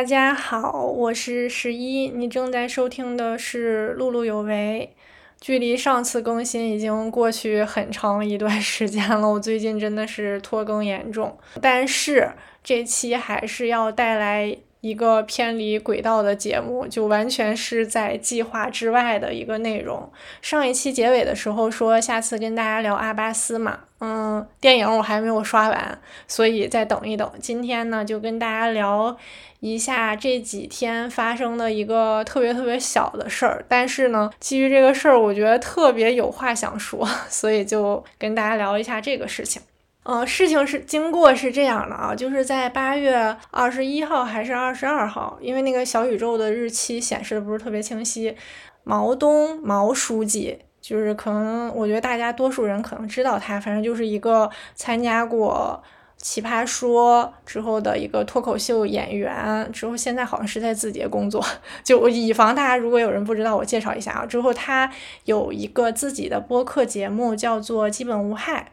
大家好，我是十一，你正在收听的是《碌碌有为》。距离上次更新已经过去很长一段时间了，我最近真的是拖更严重，但是这期还是要带来。一个偏离轨道的节目，就完全是在计划之外的一个内容。上一期结尾的时候说下次跟大家聊阿巴斯嘛，嗯，电影我还没有刷完，所以再等一等。今天呢，就跟大家聊一下这几天发生的一个特别特别小的事儿，但是呢，基于这个事儿，我觉得特别有话想说，所以就跟大家聊一下这个事情。呃，事情是经过是这样的啊，就是在八月二十一号还是二十二号，因为那个小宇宙的日期显示的不是特别清晰。毛东毛书记，就是可能我觉得大家多数人可能知道他，反正就是一个参加过《奇葩说》之后的一个脱口秀演员，之后现在好像是在字节工作。就以防大家如果有人不知道，我介绍一下啊，之后他有一个自己的播客节目，叫做《基本无害》。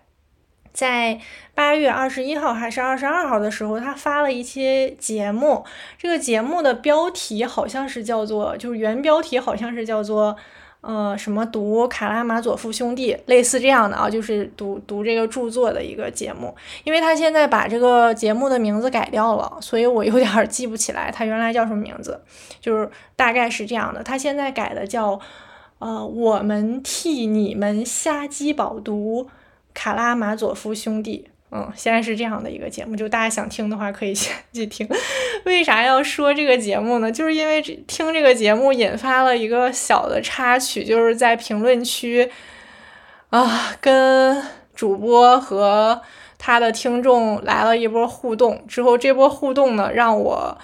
在八月二十一号还是二十二号的时候，他发了一期节目。这个节目的标题好像是叫做，就是原标题好像是叫做，呃，什么读卡拉马佐夫兄弟，类似这样的啊，就是读读这个著作的一个节目。因为他现在把这个节目的名字改掉了，所以我有点记不起来他原来叫什么名字。就是大概是这样的，他现在改的叫，呃，我们替你们瞎鸡饱读。卡拉马佐夫兄弟，嗯，现在是这样的一个节目，就大家想听的话可以先 去听。为啥要说这个节目呢？就是因为这听这个节目引发了一个小的插曲，就是在评论区啊，跟主播和他的听众来了一波互动。之后这波互动呢，让我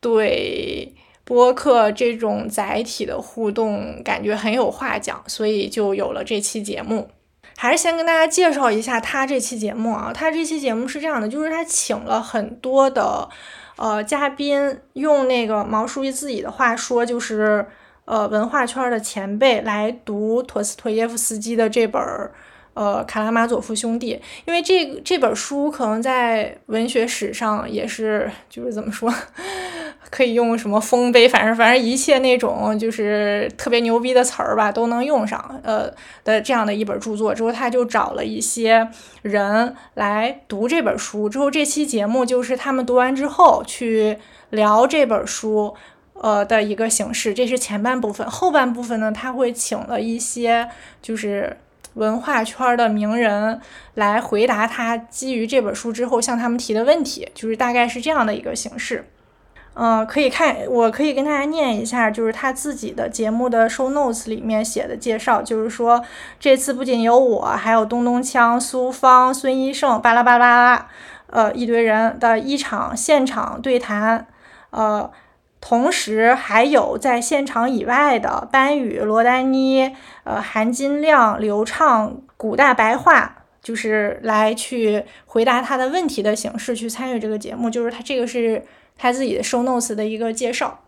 对播客这种载体的互动感觉很有话讲，所以就有了这期节目。还是先跟大家介绍一下他这期节目啊，他这期节目是这样的，就是他请了很多的呃嘉宾，用那个毛书记自己的话说，就是呃文化圈的前辈来读陀思妥耶夫斯基的这本儿呃《卡拉马佐夫兄弟》，因为这这本书可能在文学史上也是就是怎么说。可以用什么丰碑，反正反正一切那种就是特别牛逼的词儿吧，都能用上。呃的这样的一本著作之后，他就找了一些人来读这本书。之后这期节目就是他们读完之后去聊这本书，呃的一个形式。这是前半部分，后半部分呢，他会请了一些就是文化圈的名人来回答他基于这本书之后向他们提的问题，就是大概是这样的一个形式。嗯，可以看，我可以跟大家念一下，就是他自己的节目的 show notes 里面写的介绍，就是说这次不仅有我，还有东东锵、苏芳、孙医生，巴拉巴拉，呃，一堆人的一场现场对谈，呃，同时还有在现场以外的班宇、罗丹妮、呃，韩金亮、刘畅、古大白话，就是来去回答他的问题的形式去参与这个节目，就是他这个是。他自己的 show notes 的一个介绍，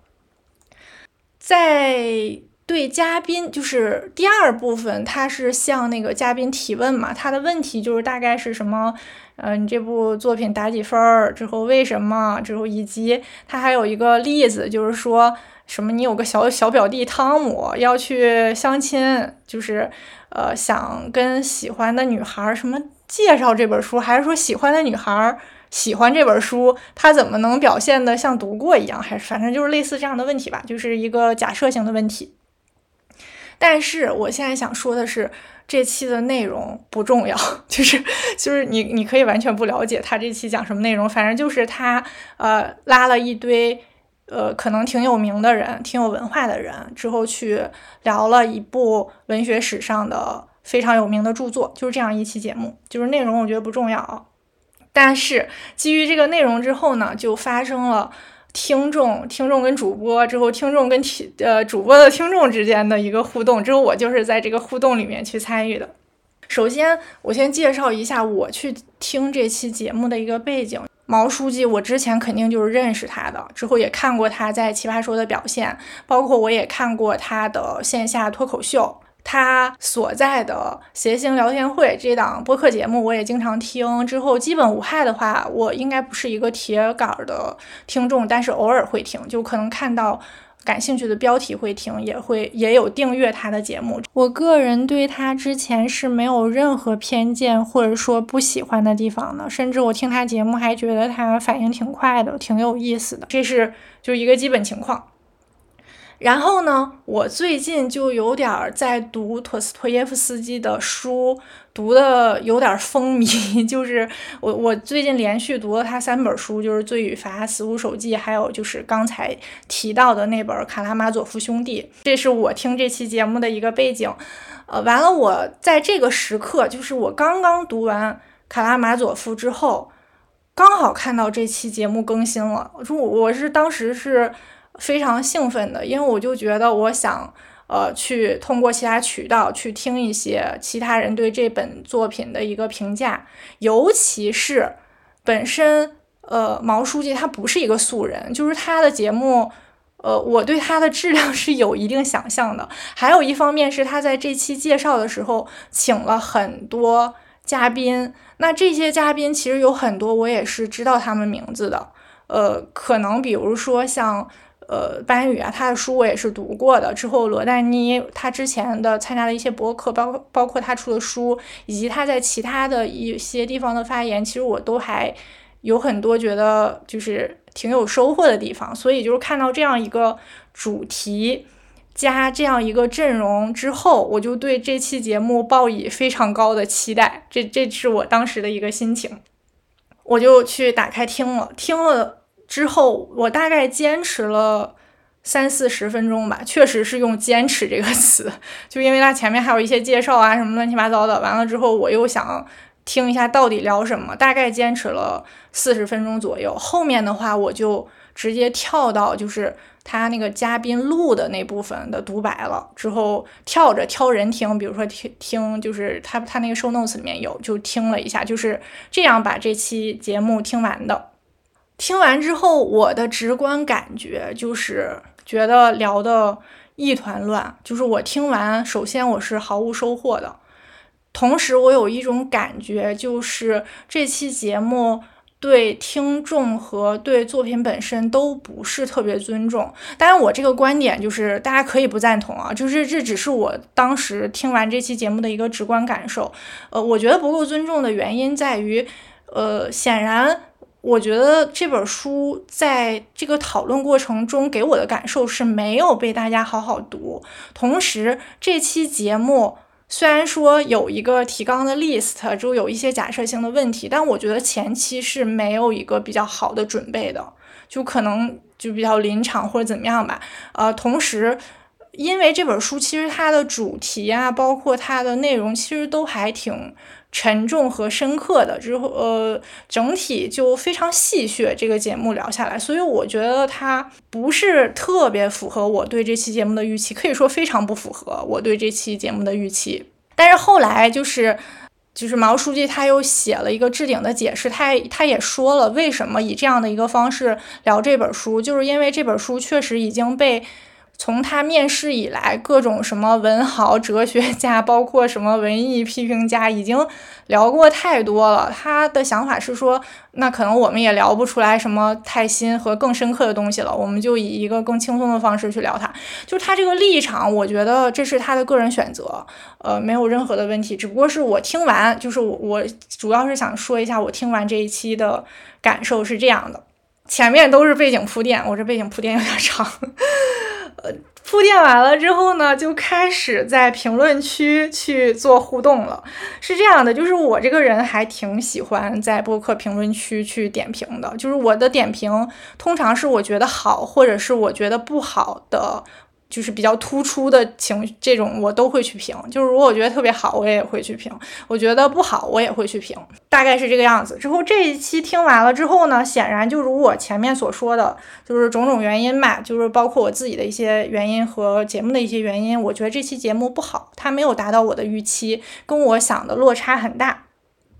在对嘉宾就是第二部分，他是向那个嘉宾提问嘛，他的问题就是大概是什么，嗯，你这部作品打几分儿？之后为什么？之后以及他还有一个例子，就是说什么你有个小小表弟汤姆要去相亲，就是呃想跟喜欢的女孩什么介绍这本书，还是说喜欢的女孩？喜欢这本书，他怎么能表现的像读过一样？还是反正就是类似这样的问题吧，就是一个假设性的问题。但是我现在想说的是，这期的内容不重要，就是就是你你可以完全不了解他这期讲什么内容，反正就是他呃拉了一堆呃可能挺有名的人、挺有文化的人之后去聊了一部文学史上的非常有名的著作，就是这样一期节目，就是内容我觉得不重要。但是基于这个内容之后呢，就发生了听众、听众跟主播之后，听众跟听呃主播的听众之间的一个互动。之后我就是在这个互动里面去参与的。首先，我先介绍一下我去听这期节目的一个背景。毛书记，我之前肯定就是认识他的，之后也看过他在奇葩说的表现，包括我也看过他的线下脱口秀。他所在的谐星聊天会这档播客节目，我也经常听。之后基本无害的话，我应该不是一个铁杆的听众，但是偶尔会听，就可能看到感兴趣的标题会听，也会也有订阅他的节目。我个人对他之前是没有任何偏见或者说不喜欢的地方的，甚至我听他节目还觉得他反应挺快的，挺有意思的。这是就一个基本情况。然后呢，我最近就有点在读托斯托耶夫斯基的书，读的有点风靡。就是我我最近连续读了他三本书，就是《罪与罚》《死无手记》，还有就是刚才提到的那本《卡拉马佐夫兄弟》。这是我听这期节目的一个背景。呃，完了，我在这个时刻，就是我刚刚读完《卡拉马佐夫》之后，刚好看到这期节目更新了。我我是当时是。非常兴奋的，因为我就觉得我想，呃，去通过其他渠道去听一些其他人对这本作品的一个评价，尤其是本身，呃，毛书记他不是一个素人，就是他的节目，呃，我对他的质量是有一定想象的。还有一方面是他在这期介绍的时候请了很多嘉宾，那这些嘉宾其实有很多我也是知道他们名字的，呃，可能比如说像。呃，班宇啊，他的书我也是读过的。之后，罗丹妮他之前的参加的一些博客，包括包括他出的书，以及他在其他的一些地方的发言，其实我都还有很多觉得就是挺有收获的地方。所以，就是看到这样一个主题加这样一个阵容之后，我就对这期节目抱以非常高的期待。这这是我当时的一个心情，我就去打开听了，听了。之后，我大概坚持了三四十分钟吧，确实是用“坚持”这个词，就因为它前面还有一些介绍啊，什么乱七八糟的。完了之后，我又想听一下到底聊什么，大概坚持了四十分钟左右。后面的话，我就直接跳到就是他那个嘉宾录的那部分的独白了，之后跳着挑人听，比如说听听，就是他他那个 show notes 里面有，就听了一下，就是这样把这期节目听完的。听完之后，我的直观感觉就是觉得聊的一团乱。就是我听完，首先我是毫无收获的，同时我有一种感觉，就是这期节目对听众和对作品本身都不是特别尊重。当然，我这个观点就是大家可以不赞同啊，就是这只是我当时听完这期节目的一个直观感受。呃，我觉得不够尊重的原因在于，呃，显然。我觉得这本书在这个讨论过程中给我的感受是没有被大家好好读。同时，这期节目虽然说有一个提纲的 list，就有一些假设性的问题，但我觉得前期是没有一个比较好的准备的，就可能就比较临场或者怎么样吧。呃，同时，因为这本书其实它的主题啊，包括它的内容，其实都还挺。沉重和深刻的之后，呃，整体就非常戏谑。这个节目聊下来，所以我觉得它不是特别符合我对这期节目的预期，可以说非常不符合我对这期节目的预期。但是后来就是，就是毛书记他又写了一个置顶的解释，他他也说了为什么以这样的一个方式聊这本书，就是因为这本书确实已经被。从他面试以来，各种什么文豪、哲学家，包括什么文艺批评家，已经聊过太多了。他的想法是说，那可能我们也聊不出来什么太新和更深刻的东西了，我们就以一个更轻松的方式去聊他。就他这个立场，我觉得这是他的个人选择，呃，没有任何的问题。只不过是我听完，就是我我主要是想说一下，我听完这一期的感受是这样的。前面都是背景铺垫，我这背景铺垫有点长。呃，铺垫完了之后呢，就开始在评论区去做互动了。是这样的，就是我这个人还挺喜欢在播客评论区去点评的。就是我的点评通常是我觉得好，或者是我觉得不好的。就是比较突出的情绪，这种我都会去评。就是如果我觉得特别好，我也会去评；我觉得不好，我也会去评。大概是这个样子。之后这一期听完了之后呢，显然就如我前面所说的，就是种种原因吧，就是包括我自己的一些原因和节目的一些原因，我觉得这期节目不好，它没有达到我的预期，跟我想的落差很大。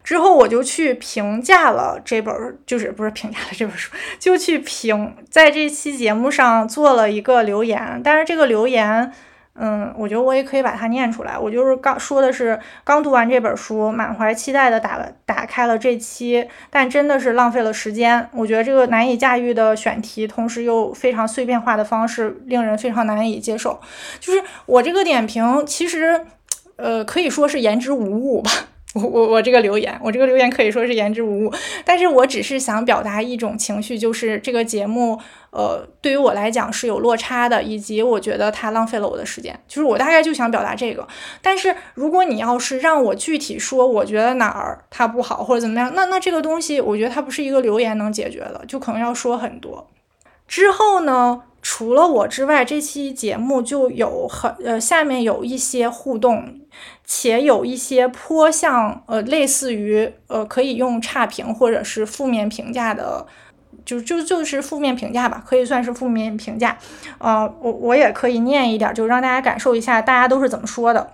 之后我就去评价了这本，就是不是评价了这本书，就去评，在这期节目上做了一个留言。但是这个留言，嗯，我觉得我也可以把它念出来。我就是刚说的是刚读完这本书，满怀期待的打了打开了这期，但真的是浪费了时间。我觉得这个难以驾驭的选题，同时又非常碎片化的方式，令人非常难以接受。就是我这个点评，其实，呃，可以说是言之无物吧。我我我这个留言，我这个留言可以说是言之无物，但是我只是想表达一种情绪，就是这个节目，呃，对于我来讲是有落差的，以及我觉得它浪费了我的时间，就是我大概就想表达这个。但是如果你要是让我具体说，我觉得哪儿它不好或者怎么样，那那这个东西，我觉得它不是一个留言能解决的，就可能要说很多。之后呢？除了我之外，这期节目就有很呃，下面有一些互动，且有一些颇像呃，类似于呃，可以用差评或者是负面评价的，就就就是负面评价吧，可以算是负面评价。呃，我我也可以念一点，就让大家感受一下大家都是怎么说的。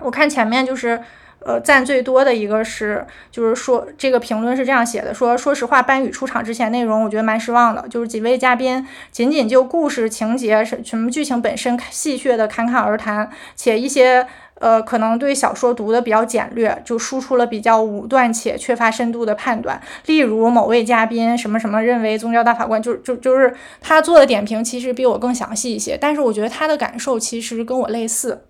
我看前面就是。呃，赞最多的一个是，就是说这个评论是这样写的：说说实话，班宇出场之前内容我觉得蛮失望的，就是几位嘉宾仅仅就故事情节什什么剧情本身戏谑的侃侃而谈，且一些呃可能对小说读的比较简略，就输出了比较武断且缺乏深度的判断。例如某位嘉宾什么什么认为宗教大法官就就就是他做的点评其实比我更详细一些，但是我觉得他的感受其实跟我类似。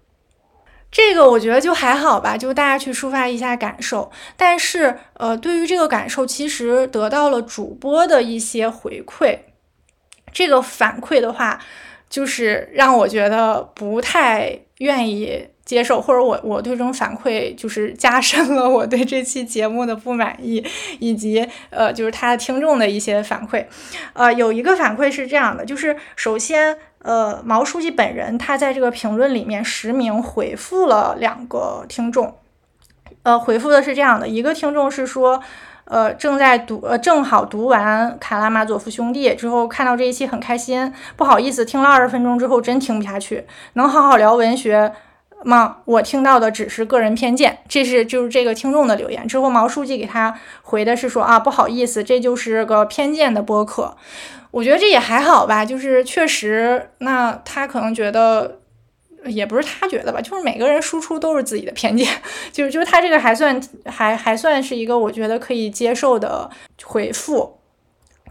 这个我觉得就还好吧，就大家去抒发一下感受。但是，呃，对于这个感受，其实得到了主播的一些回馈。这个反馈的话，就是让我觉得不太愿意接受，或者我我对这种反馈就是加深了我对这期节目的不满意，以及呃，就是他的听众的一些反馈。呃，有一个反馈是这样的，就是首先。呃，毛书记本人他在这个评论里面实名回复了两个听众，呃，回复的是这样的：一个听众是说，呃，正在读，呃，正好读完《卡拉马佐夫兄弟》之后，看到这一期很开心。不好意思，听了二十分钟之后真听不下去。能好好聊文学吗？我听到的只是个人偏见。这是就是这个听众的留言。之后毛书记给他回的是说啊，不好意思，这就是个偏见的播客。我觉得这也还好吧，就是确实，那他可能觉得，也不是他觉得吧，就是每个人输出都是自己的偏见，就是就是他这个还算还还算是一个我觉得可以接受的回复。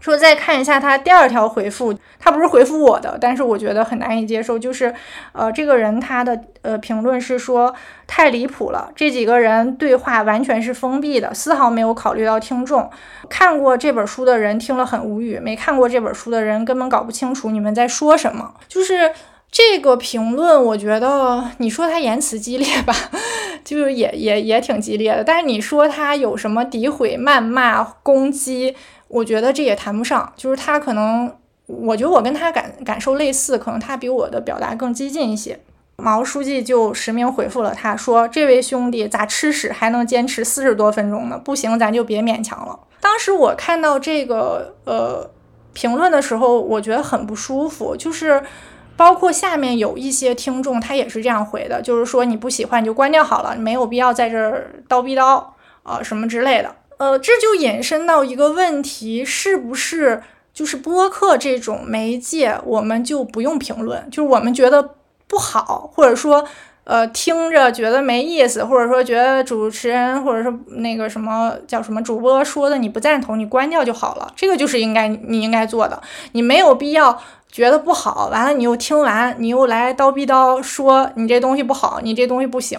说再看一下他第二条回复，他不是回复我的，但是我觉得很难以接受，就是呃这个人他的呃评论是说太离谱了，这几个人对话完全是封闭的，丝毫没有考虑到听众。看过这本书的人听了很无语，没看过这本书的人根本搞不清楚你们在说什么。就是这个评论，我觉得你说他言辞激烈吧，就是也也也挺激烈的，但是你说他有什么诋毁、谩骂、攻击？我觉得这也谈不上，就是他可能，我觉得我跟他感感受类似，可能他比我的表达更激进一些。毛书记就实名回复了他，说：“这位兄弟咋吃屎还能坚持四十多分钟呢？不行，咱就别勉强了。”当时我看到这个呃评论的时候，我觉得很不舒服，就是包括下面有一些听众他也是这样回的，就是说你不喜欢你就关掉好了，没有必要在这儿叨逼叨啊什么之类的。呃，这就引申到一个问题，是不是就是播客这种媒介，我们就不用评论？就是我们觉得不好，或者说，呃，听着觉得没意思，或者说觉得主持人或者是那个什么叫什么主播说的你不赞同，你关掉就好了。这个就是应该你应该做的，你没有必要觉得不好，完了你又听完，你又来叨逼叨说你这东西不好，你这东西不行。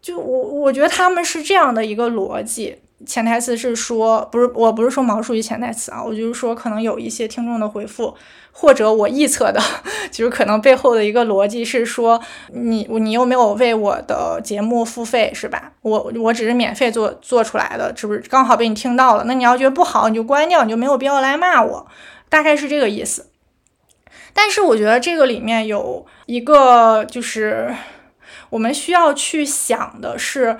就我我觉得他们是这样的一个逻辑。潜台词是说，不是，我不是说毛书记潜台词啊，我就是说，可能有一些听众的回复，或者我臆测的，就是可能背后的一个逻辑是说，你你又没有为我的节目付费，是吧？我我只是免费做做出来的，是不是刚好被你听到了？那你要觉得不好，你就关掉，你就没有必要来骂我，大概是这个意思。但是我觉得这个里面有一个，就是我们需要去想的是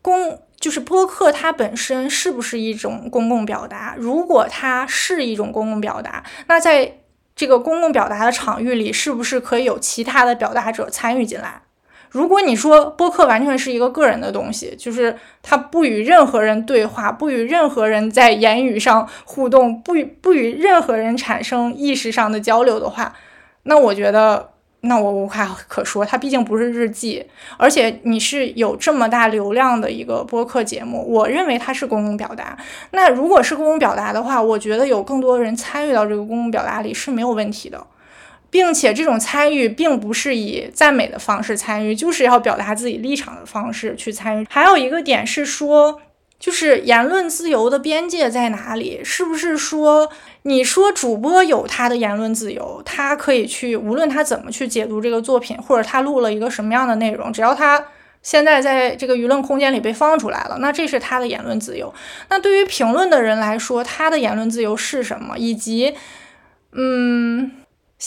公。就是播客它本身是不是一种公共表达？如果它是一种公共表达，那在这个公共表达的场域里，是不是可以有其他的表达者参与进来？如果你说播客完全是一个个人的东西，就是它不与任何人对话，不与任何人在言语上互动，不与不与任何人产生意识上的交流的话，那我觉得。那我无话可说。它毕竟不是日记，而且你是有这么大流量的一个播客节目，我认为它是公共表达。那如果是公共表达的话，我觉得有更多人参与到这个公共表达里是没有问题的。并且这种参与并不是以赞美的方式参与，就是要表达自己立场的方式去参与。还有一个点是说，就是言论自由的边界在哪里？是不是说，你说主播有他的言论自由，他可以去，无论他怎么去解读这个作品，或者他录了一个什么样的内容，只要他现在在这个舆论空间里被放出来了，那这是他的言论自由。那对于评论的人来说，他的言论自由是什么？以及，嗯。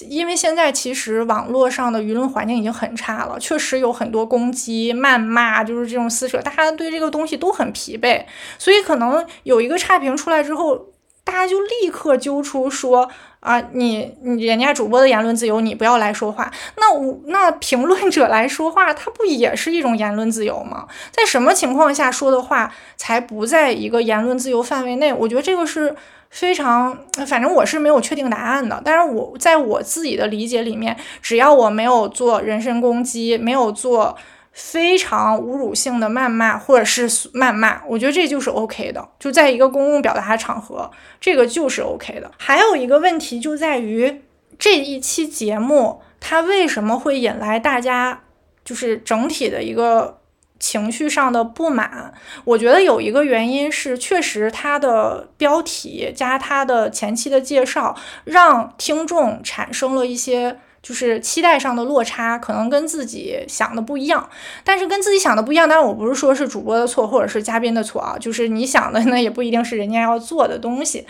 因为现在其实网络上的舆论环境已经很差了，确实有很多攻击、谩骂，就是这种撕扯，大家对这个东西都很疲惫，所以可能有一个差评出来之后，大家就立刻揪出说啊，你你人家主播的言论自由，你不要来说话。那我那评论者来说话，他不也是一种言论自由吗？在什么情况下说的话才不在一个言论自由范围内？我觉得这个是。非常，反正我是没有确定答案的。但是我在我自己的理解里面，只要我没有做人身攻击，没有做非常侮辱性的谩骂或者是谩骂，我觉得这就是 OK 的。就在一个公共表达场合，这个就是 OK 的。还有一个问题就在于这一期节目，它为什么会引来大家就是整体的一个。情绪上的不满，我觉得有一个原因是，确实它的标题加它的前期的介绍，让听众产生了一些就是期待上的落差，可能跟自己想的不一样。但是跟自己想的不一样，当然我不是说是主播的错或者是嘉宾的错啊，就是你想的那也不一定是人家要做的东西。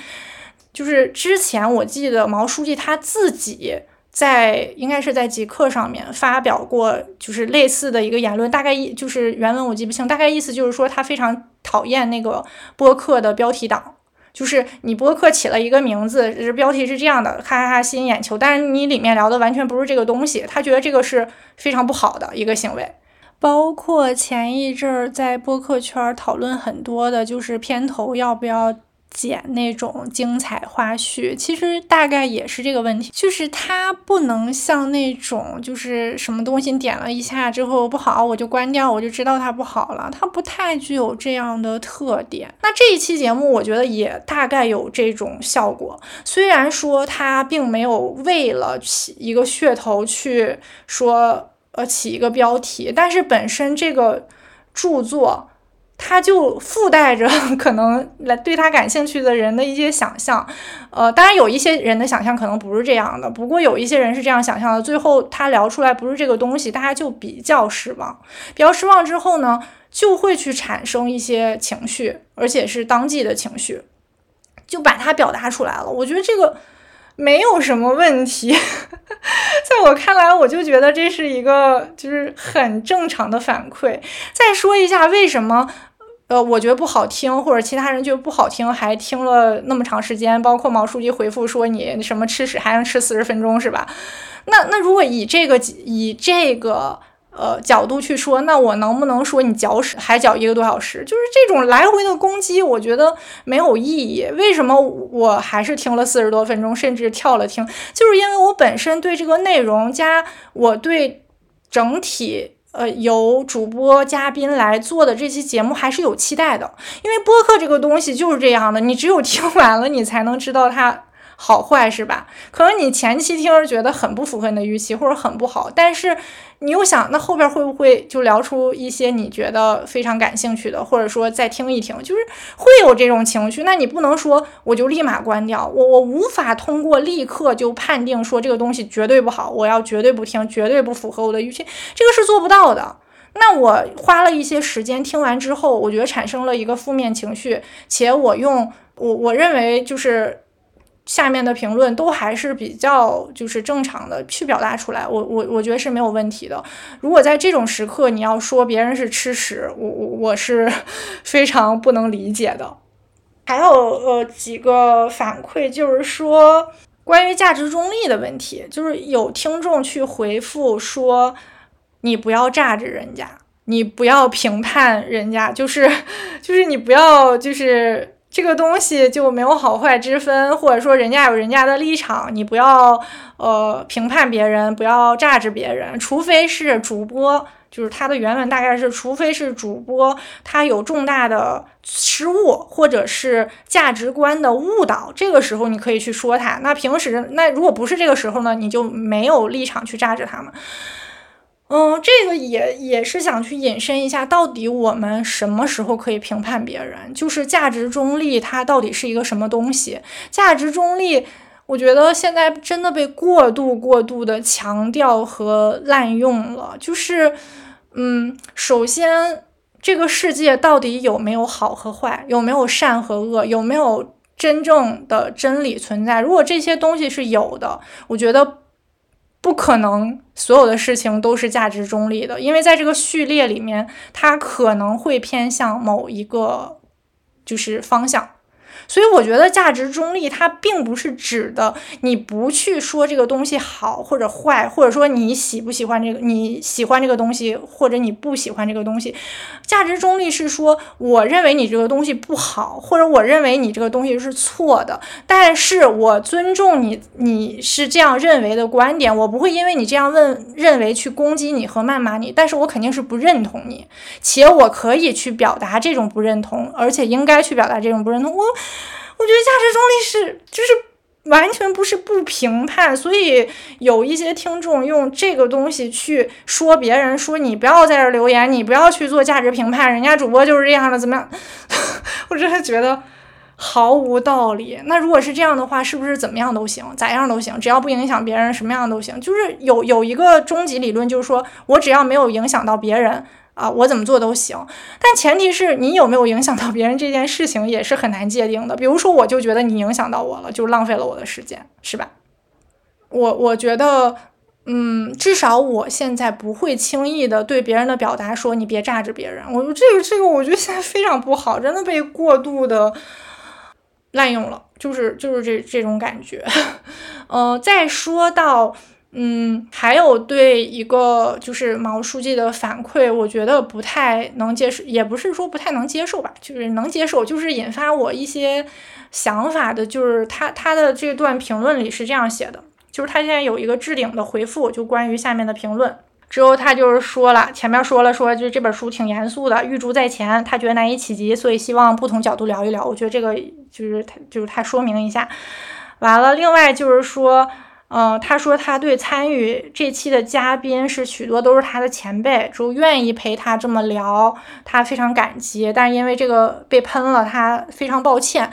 就是之前我记得毛书记他自己。在应该是在极客上面发表过，就是类似的一个言论，大概意就是原文我记不清，大概意思就是说他非常讨厌那个播客的标题党，就是你播客起了一个名字，标题是这样的，哈哈哈吸引眼球，但是你里面聊的完全不是这个东西，他觉得这个是非常不好的一个行为。包括前一阵儿在播客圈讨论很多的，就是片头要不要。剪那种精彩花絮，其实大概也是这个问题，就是它不能像那种就是什么东西点了一下之后不好，我就关掉，我就知道它不好了，它不太具有这样的特点。那这一期节目，我觉得也大概有这种效果，虽然说它并没有为了起一个噱头去说呃起一个标题，但是本身这个著作。他就附带着 可能来对他感兴趣的人的一些想象，呃，当然有一些人的想象可能不是这样的，不过有一些人是这样想象的，最后他聊出来不是这个东西，大家就比较失望，比较失望之后呢，就会去产生一些情绪，而且是当季的情绪，就把它表达出来了。我觉得这个没有什么问题，在我看来，我就觉得这是一个就是很正常的反馈。再说一下为什么。呃，我觉得不好听，或者其他人觉得不好听，还听了那么长时间，包括毛书记回复说你什么吃屎还能吃四十分钟是吧？那那如果以这个以这个呃角度去说，那我能不能说你搅屎还搅一个多小时？就是这种来回的攻击，我觉得没有意义。为什么我还是听了四十多分钟，甚至跳了听？就是因为我本身对这个内容加我对整体。呃，由主播嘉宾来做的这期节目还是有期待的，因为播客这个东西就是这样的，你只有听完了，你才能知道它。好坏是吧？可能你前期听着觉得很不符合你的预期，或者很不好，但是你又想，那后边会不会就聊出一些你觉得非常感兴趣的，或者说再听一听，就是会有这种情绪。那你不能说我就立马关掉，我我无法通过立刻就判定说这个东西绝对不好，我要绝对不听，绝对不符合我的预期，这个是做不到的。那我花了一些时间听完之后，我觉得产生了一个负面情绪，且我用我我认为就是。下面的评论都还是比较就是正常的去表达出来，我我我觉得是没有问题的。如果在这种时刻你要说别人是吃屎，我我我是 非常不能理解的。还有呃几个反馈就是说关于价值中立的问题，就是有听众去回复说你不要榨着人家，你不要评判人家，就是就是你不要就是。这个东西就没有好坏之分，或者说人家有人家的立场，你不要呃评判别人，不要榨制别人，除非是主播，就是他的原文大概是，除非是主播他有重大的失误或者是价值观的误导，这个时候你可以去说他。那平时那如果不是这个时候呢，你就没有立场去榨制他们。嗯，这个也也是想去引申一下，到底我们什么时候可以评判别人？就是价值中立，它到底是一个什么东西？价值中立，我觉得现在真的被过度过度的强调和滥用了。就是，嗯，首先，这个世界到底有没有好和坏？有没有善和恶？有没有真正的真理存在？如果这些东西是有的，我觉得。不可能所有的事情都是价值中立的，因为在这个序列里面，它可能会偏向某一个就是方向。所以我觉得价值中立，它并不是指的你不去说这个东西好或者坏，或者说你喜不喜欢这个，你喜欢这个东西或者你不喜欢这个东西。价值中立是说，我认为你这个东西不好，或者我认为你这个东西是错的，但是我尊重你，你是这样认为的观点，我不会因为你这样问认为去攻击你和谩骂你，但是我肯定是不认同你，且我可以去表达这种不认同，而且应该去表达这种不认同。我。我觉得价值中立是就是完全不是不评判，所以有一些听众用这个东西去说别人，说你不要在这留言，你不要去做价值评判，人家主播就是这样的，怎么样？我真的觉得毫无道理。那如果是这样的话，是不是怎么样都行，咋样都行，只要不影响别人，什么样都行？就是有有一个终极理论，就是说我只要没有影响到别人。啊，我怎么做都行，但前提是你有没有影响到别人这件事情也是很难界定的。比如说，我就觉得你影响到我了，就浪费了我的时间，是吧？我我觉得，嗯，至少我现在不会轻易的对别人的表达说你别榨着别人。我说这个这个，我觉得现在非常不好，真的被过度的滥用了，就是就是这这种感觉。嗯，再说到。嗯，还有对一个就是毛书记的反馈，我觉得不太能接受，也不是说不太能接受吧，就是能接受，就是引发我一些想法的，就是他他的这段评论里是这样写的，就是他现在有一个置顶的回复，就关于下面的评论，之后他就是说了，前面说了说，就是这本书挺严肃的，玉竹在前，他觉得难以企及，所以希望不同角度聊一聊，我觉得这个就是他就是他说明一下，完了，另外就是说。嗯，他说他对参与这期的嘉宾是许多都是他的前辈，就愿意陪他这么聊，他非常感激。但是因为这个被喷了，他非常抱歉。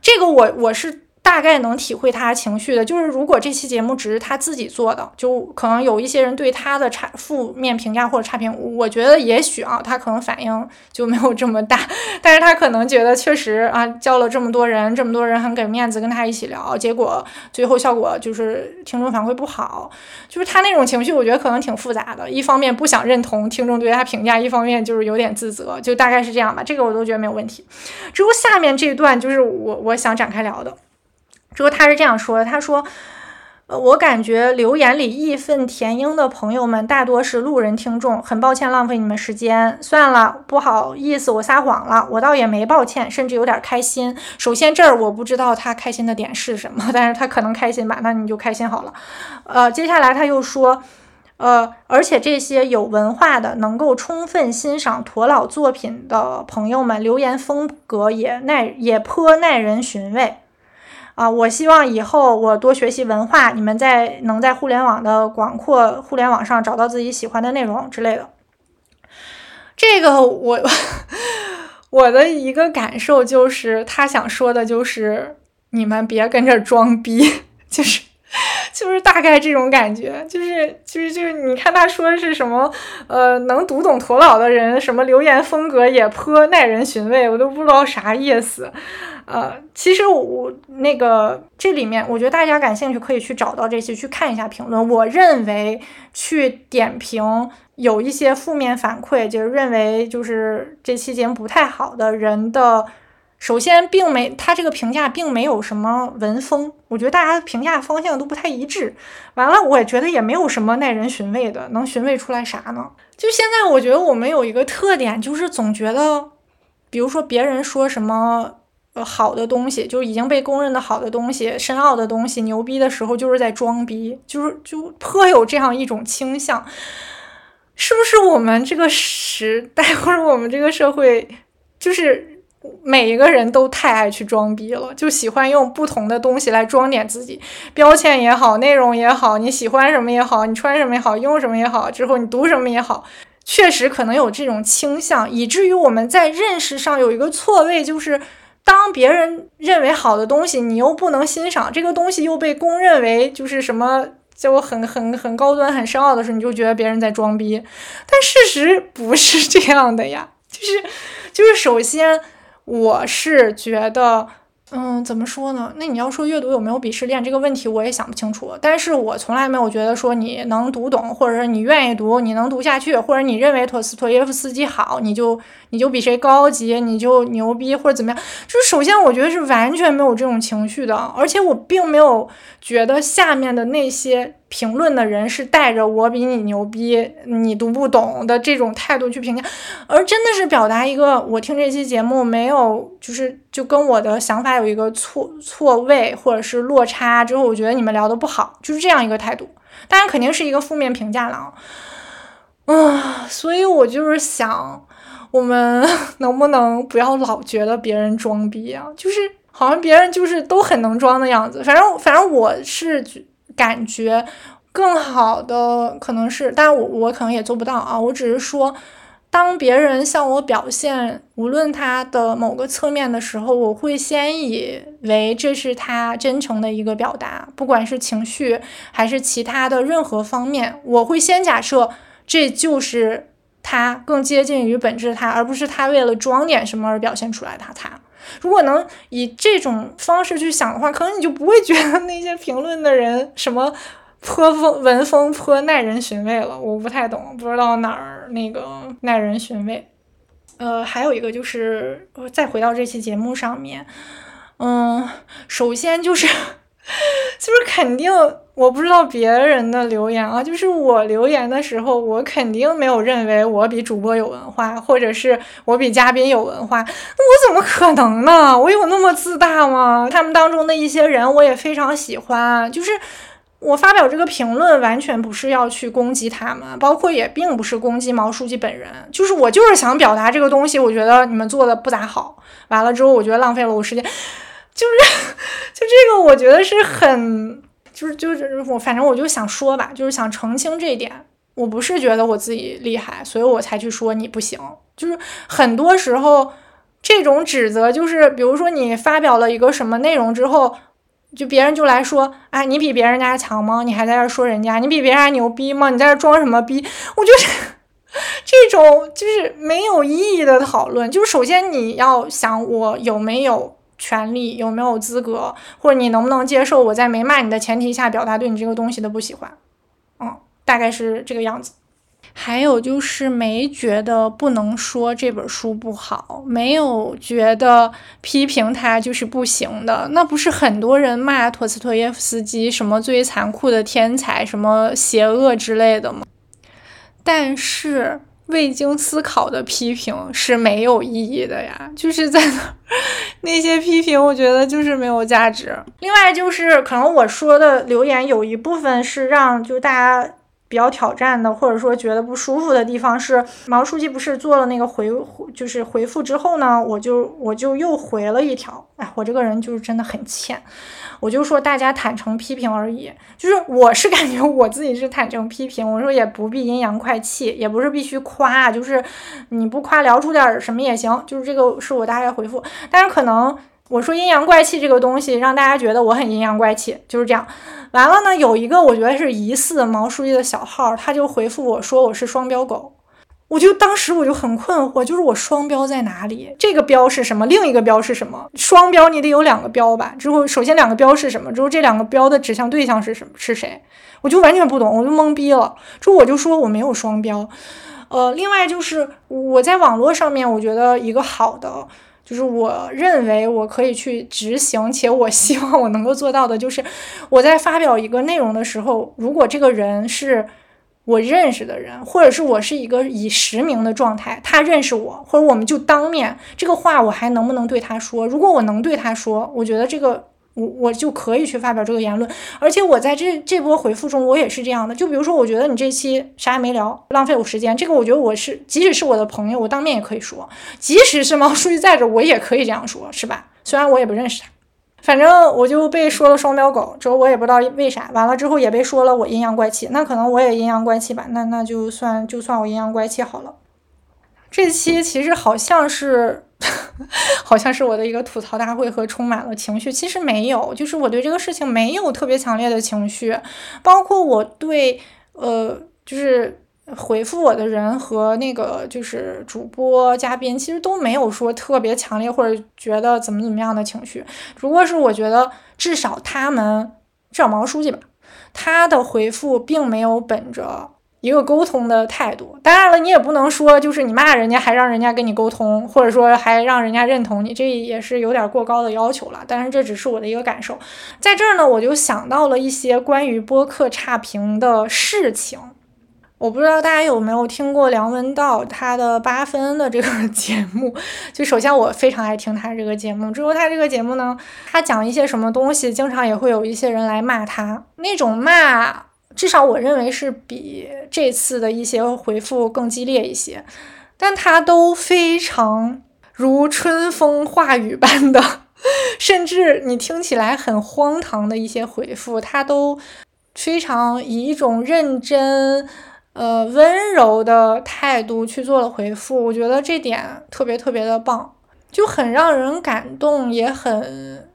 这个我我是。大概能体会他情绪的，就是如果这期节目只是他自己做的，就可能有一些人对他的差负面评价或者差评，我觉得也许啊，他可能反应就没有这么大，但是他可能觉得确实啊，叫了这么多人，这么多人很给面子跟他一起聊，结果最后效果就是听众反馈不好，就是他那种情绪，我觉得可能挺复杂的，一方面不想认同听众对他评价，一方面就是有点自责，就大概是这样吧，这个我都觉得没有问题。之后下面这一段就是我我想展开聊的。之后他是这样说的：“他说，呃，我感觉留言里义愤填膺的朋友们大多是路人听众，很抱歉浪费你们时间。算了，不好意思，我撒谎了，我倒也没抱歉，甚至有点开心。首先这儿我不知道他开心的点是什么，但是他可能开心吧，那你就开心好了。呃，接下来他又说，呃，而且这些有文化的、能够充分欣赏驼老作品的朋友们，留言风格也耐，也颇耐人寻味。”啊，我希望以后我多学习文化，你们在能在互联网的广阔互联网上找到自己喜欢的内容之类的。这个我 我的一个感受就是，他想说的就是你们别跟着装逼，就是 就是大概这种感觉，就是就是就是你看他说的是什么，呃，能读懂驼老的人，什么留言风格也颇耐人寻味，我都不知道啥意思。呃，其实我那个这里面，我觉得大家感兴趣可以去找到这些去看一下评论。我认为去点评有一些负面反馈，就是认为就是这期节目不太好的人的，首先并没他这个评价并没有什么文风，我觉得大家评价方向都不太一致。完了，我觉得也没有什么耐人寻味的，能寻味出来啥呢？就现在我觉得我们有一个特点，就是总觉得，比如说别人说什么。呃好的东西，就已经被公认的好的东西、深奥的东西、牛逼的时候，就是在装逼，就是就颇有这样一种倾向。是不是我们这个时代或者我们这个社会，就是每一个人都太爱去装逼了，就喜欢用不同的东西来装点自己，标签也好，内容也好，你喜欢什么也好，你穿什么也好，用什么也好，之后你读什么也好，确实可能有这种倾向，以至于我们在认识上有一个错位，就是当别人认为好的东西，你又不能欣赏，这个东西又被公认为就是什么。就很很很高端、很深奥的时候，你就觉得别人在装逼，但事实不是这样的呀。就是就是，首先我是觉得。嗯，怎么说呢？那你要说阅读有没有鄙视链这个问题，我也想不清楚。但是我从来没有觉得说你能读懂，或者是你愿意读，你能读下去，或者你认为托斯托耶夫斯基好，你就你就比谁高级，你就牛逼或者怎么样。就是首先我觉得是完全没有这种情绪的，而且我并没有觉得下面的那些。评论的人是带着我比你牛逼，你读不懂的这种态度去评价，而真的是表达一个我听这期节目没有，就是就跟我的想法有一个错错位或者是落差之后，我觉得你们聊的不好，就是这样一个态度。当然肯定是一个负面评价了啊，所以我就是想，我们能不能不要老觉得别人装逼啊？就是好像别人就是都很能装的样子。反正反正我是。感觉更好的可能是，但我我可能也做不到啊。我只是说，当别人向我表现无论他的某个侧面的时候，我会先以为这是他真诚的一个表达，不管是情绪还是其他的任何方面，我会先假设这就是他更接近于本质他，而不是他为了装点什么而表现出来的他。如果能以这种方式去想的话，可能你就不会觉得那些评论的人什么颇风文风颇耐人寻味了。我不太懂，不知道哪儿那个耐人寻味。呃，还有一个就是再回到这期节目上面，嗯，首先就是。就是肯定，我不知道别人的留言啊，就是我留言的时候，我肯定没有认为我比主播有文化，或者是我比嘉宾有文化，那我怎么可能呢？我有那么自大吗？他们当中的一些人，我也非常喜欢，就是我发表这个评论，完全不是要去攻击他们，包括也并不是攻击毛书记本人，就是我就是想表达这个东西，我觉得你们做的不咋好，完了之后，我觉得浪费了我时间。就是，就这个，我觉得是很，就是就是我，反正我就想说吧，就是想澄清这一点。我不是觉得我自己厉害，所以我才去说你不行。就是很多时候，这种指责，就是比如说你发表了一个什么内容之后，就别人就来说，哎，你比别人家强吗？你还在这说人家，你比别人家牛逼吗？你在这装什么逼？我觉得这种就是没有意义的讨论。就是首先你要想我有没有。权利有没有资格，或者你能不能接受我在没骂你的前提下表达对你这个东西的不喜欢？嗯，大概是这个样子。还有就是没觉得不能说这本书不好，没有觉得批评他就是不行的。那不是很多人骂托斯托耶夫斯基什么最残酷的天才，什么邪恶之类的吗？但是。未经思考的批评是没有意义的呀，就是在那 那些批评，我觉得就是没有价值。另外就是，可能我说的留言有一部分是让就大家。比较挑战的，或者说觉得不舒服的地方是，毛书记不是做了那个回，就是回复之后呢，我就我就又回了一条，哎，我这个人就是真的很欠，我就说大家坦诚批评而已，就是我是感觉我自己是坦诚批评，我说也不必阴阳怪气，也不是必须夸，就是你不夸聊出点什么也行，就是这个是我大概回复，但是可能。我说阴阳怪气这个东西，让大家觉得我很阴阳怪气，就是这样。完了呢，有一个我觉得是疑似毛书记的小号，他就回复我说我是双标狗，我就当时我就很困惑，就是我双标在哪里？这个标是什么？另一个标是什么？双标你得有两个标吧？之后首先两个标是什么？之后这两个标的指向对象是什么？是谁？我就完全不懂，我就懵逼了。之后我就说我没有双标。呃，另外就是我在网络上面，我觉得一个好的。就是我认为我可以去执行，且我希望我能够做到的，就是我在发表一个内容的时候，如果这个人是我认识的人，或者是我是一个以实名的状态，他认识我，或者我们就当面，这个话我还能不能对他说？如果我能对他说，我觉得这个我我就可以去发表这个言论。而且我在这这波回复中，我也是这样的。就比如说，我觉得你这期啥也没聊，浪费我时间，这个我觉得我是，即使是我的朋友，我当面也可以说；即使是毛书记在这，我也可以这样说，是吧？虽然我也不认识他。反正我就被说了双标狗，之后我也不知道为啥，完了之后也被说了我阴阳怪气，那可能我也阴阳怪气吧，那那就算就算我阴阳怪气好了。这期其实好像是，好像是我的一个吐槽大会和充满了情绪，其实没有，就是我对这个事情没有特别强烈的情绪，包括我对呃就是。回复我的人和那个就是主播嘉宾，其实都没有说特别强烈或者觉得怎么怎么样的情绪。如果是我觉得至少他们，至少毛书记吧，他的回复并没有本着一个沟通的态度。当然了，你也不能说就是你骂人家还让人家跟你沟通，或者说还让人家认同你，这也是有点过高的要求了。但是这只是我的一个感受。在这儿呢，我就想到了一些关于播客差评的事情。我不知道大家有没有听过梁文道他的八分的这个 节目，就首先我非常爱听他这个节目。之后他这个节目呢，他讲一些什么东西，经常也会有一些人来骂他，那种骂至少我认为是比这次的一些回复更激烈一些，但他都非常如春风化雨般的，甚至你听起来很荒唐的一些回复，他都非常以一种认真。呃，温柔的态度去做了回复，我觉得这点特别特别的棒，就很让人感动，也很。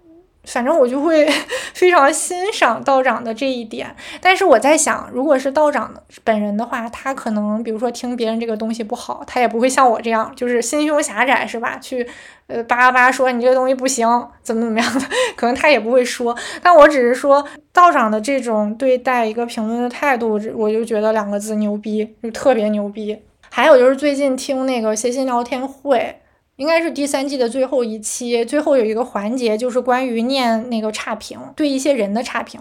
反正我就会 非常欣赏道长的这一点，但是我在想，如果是道长本人的话，他可能比如说听别人这个东西不好，他也不会像我这样，就是心胸狭窄，是吧？去呃叭叭说你这个东西不行，怎么怎么样的，可能他也不会说。但我只是说道长的这种对待一个评论的态度，我就觉得两个字牛逼，就特别牛逼。还有就是最近听那个谐星聊天会。应该是第三季的最后一期，最后有一个环节就是关于念那个差评，对一些人的差评。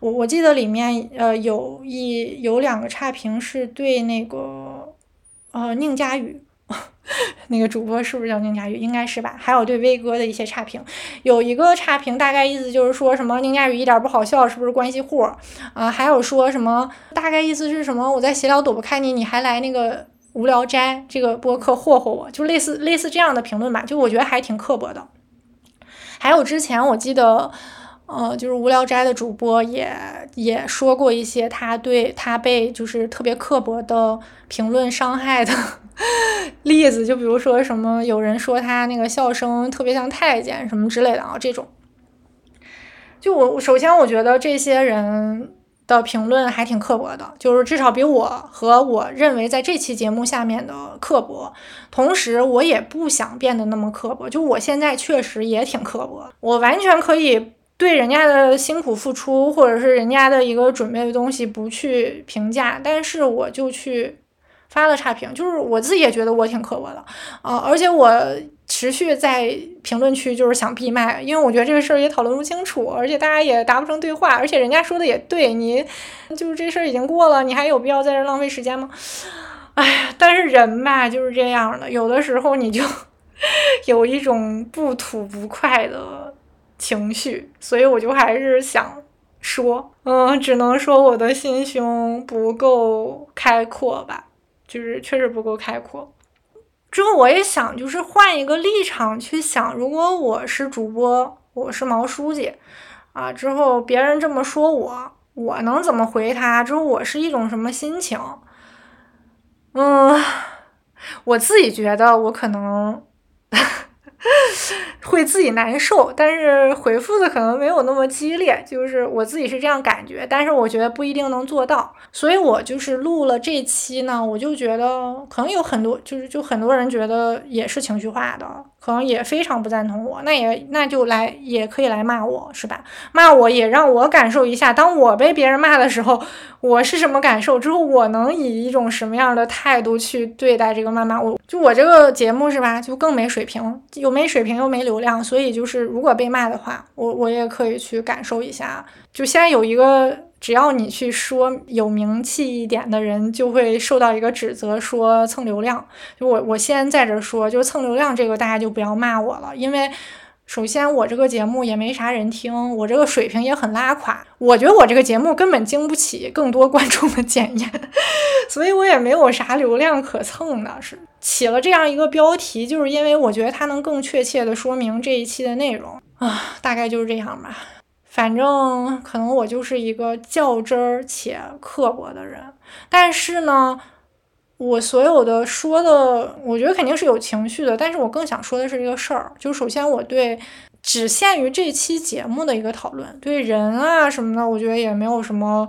我我记得里面呃有一有两个差评是对那个呃宁佳宇，那个主播是不是叫宁佳宇？应该是吧。还有对威哥的一些差评，有一个差评大概意思就是说什么宁佳宇一点不好笑，是不是关系户？啊，还有说什么大概意思是什么？我在闲聊躲不开你，你还来那个。无聊斋这个播客霍霍我，就类似类似这样的评论吧，就我觉得还挺刻薄的。还有之前我记得，呃，就是无聊斋的主播也也说过一些他对他被就是特别刻薄的评论伤害的 例子，就比如说什么有人说他那个笑声特别像太监什么之类的啊，这种。就我首先我觉得这些人。的评论还挺刻薄的，就是至少比我和我认为在这期节目下面的刻薄。同时，我也不想变得那么刻薄，就我现在确实也挺刻薄，我完全可以对人家的辛苦付出或者是人家的一个准备的东西不去评价，但是我就去发了差评，就是我自己也觉得我挺刻薄的啊，而且我。持续在评论区就是想闭麦，因为我觉得这个事儿也讨论不清楚，而且大家也达不成对话，而且人家说的也对，你就是这事儿已经过了，你还有必要在这浪费时间吗？哎呀，但是人吧就是这样的，有的时候你就 有一种不吐不快的情绪，所以我就还是想说，嗯，只能说我的心胸不够开阔吧，就是确实不够开阔。之后我也想，就是换一个立场去想，如果我是主播，我是毛书记，啊，之后别人这么说我，我能怎么回他？之后我是一种什么心情？嗯，我自己觉得我可能。会自己难受，但是回复的可能没有那么激烈，就是我自己是这样感觉，但是我觉得不一定能做到，所以我就是录了这期呢，我就觉得可能有很多，就是就很多人觉得也是情绪化的，可能也非常不赞同我，那也那就来也可以来骂我是吧？骂我也让我感受一下，当我被别人骂的时候，我是什么感受？之后我能以一种什么样的态度去对待这个谩骂？我就我这个节目是吧？就更没水平，又没水平又没流量，所以就是如果被骂的话，我我也可以去感受一下。就现在有一个只要你去说有名气一点的人，就会受到一个指责，说蹭流量。就我我先在这说，就是蹭流量这个，大家就不要骂我了，因为。首先，我这个节目也没啥人听，我这个水平也很拉垮。我觉得我这个节目根本经不起更多观众的检验，所以我也没有啥流量可蹭的。是起了这样一个标题，就是因为我觉得它能更确切的说明这一期的内容啊，大概就是这样吧。反正可能我就是一个较真儿且刻薄的人，但是呢。我所有的说的，我觉得肯定是有情绪的，但是我更想说的是这个事儿。就首先，我对只限于这期节目的一个讨论，对人啊什么的，我觉得也没有什么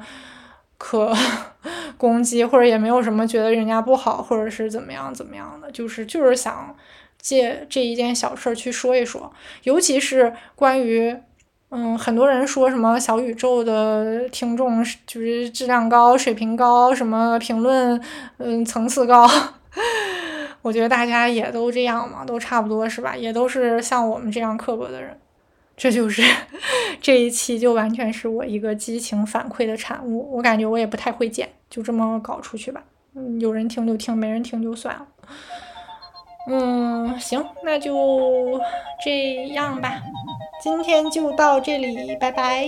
可 攻击，或者也没有什么觉得人家不好，或者是怎么样怎么样的，就是就是想借这一件小事儿去说一说，尤其是关于。嗯，很多人说什么小宇宙的听众就是质量高、水平高，什么评论嗯层次高，我觉得大家也都这样嘛，都差不多是吧？也都是像我们这样刻薄的人，这就是 这一期就完全是我一个激情反馈的产物。我感觉我也不太会剪，就这么搞出去吧。嗯，有人听就听，没人听就算了。嗯，行，那就这样吧。今天就到这里，拜拜。